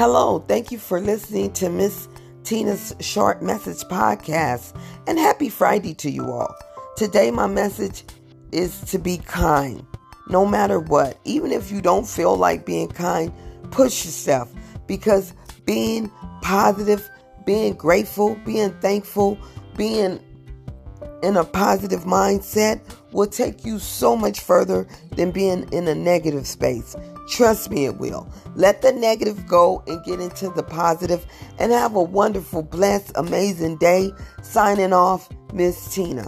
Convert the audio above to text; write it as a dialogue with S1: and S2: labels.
S1: Hello, thank you for listening to Miss Tina's Short Message Podcast, and happy Friday to you all. Today, my message is to be kind, no matter what. Even if you don't feel like being kind, push yourself because being positive, being grateful, being thankful, being in a positive mindset will take you so much further than being in a negative space. Trust me, it will. Let the negative go and get into the positive and have a wonderful, blessed, amazing day. Signing off, Miss Tina.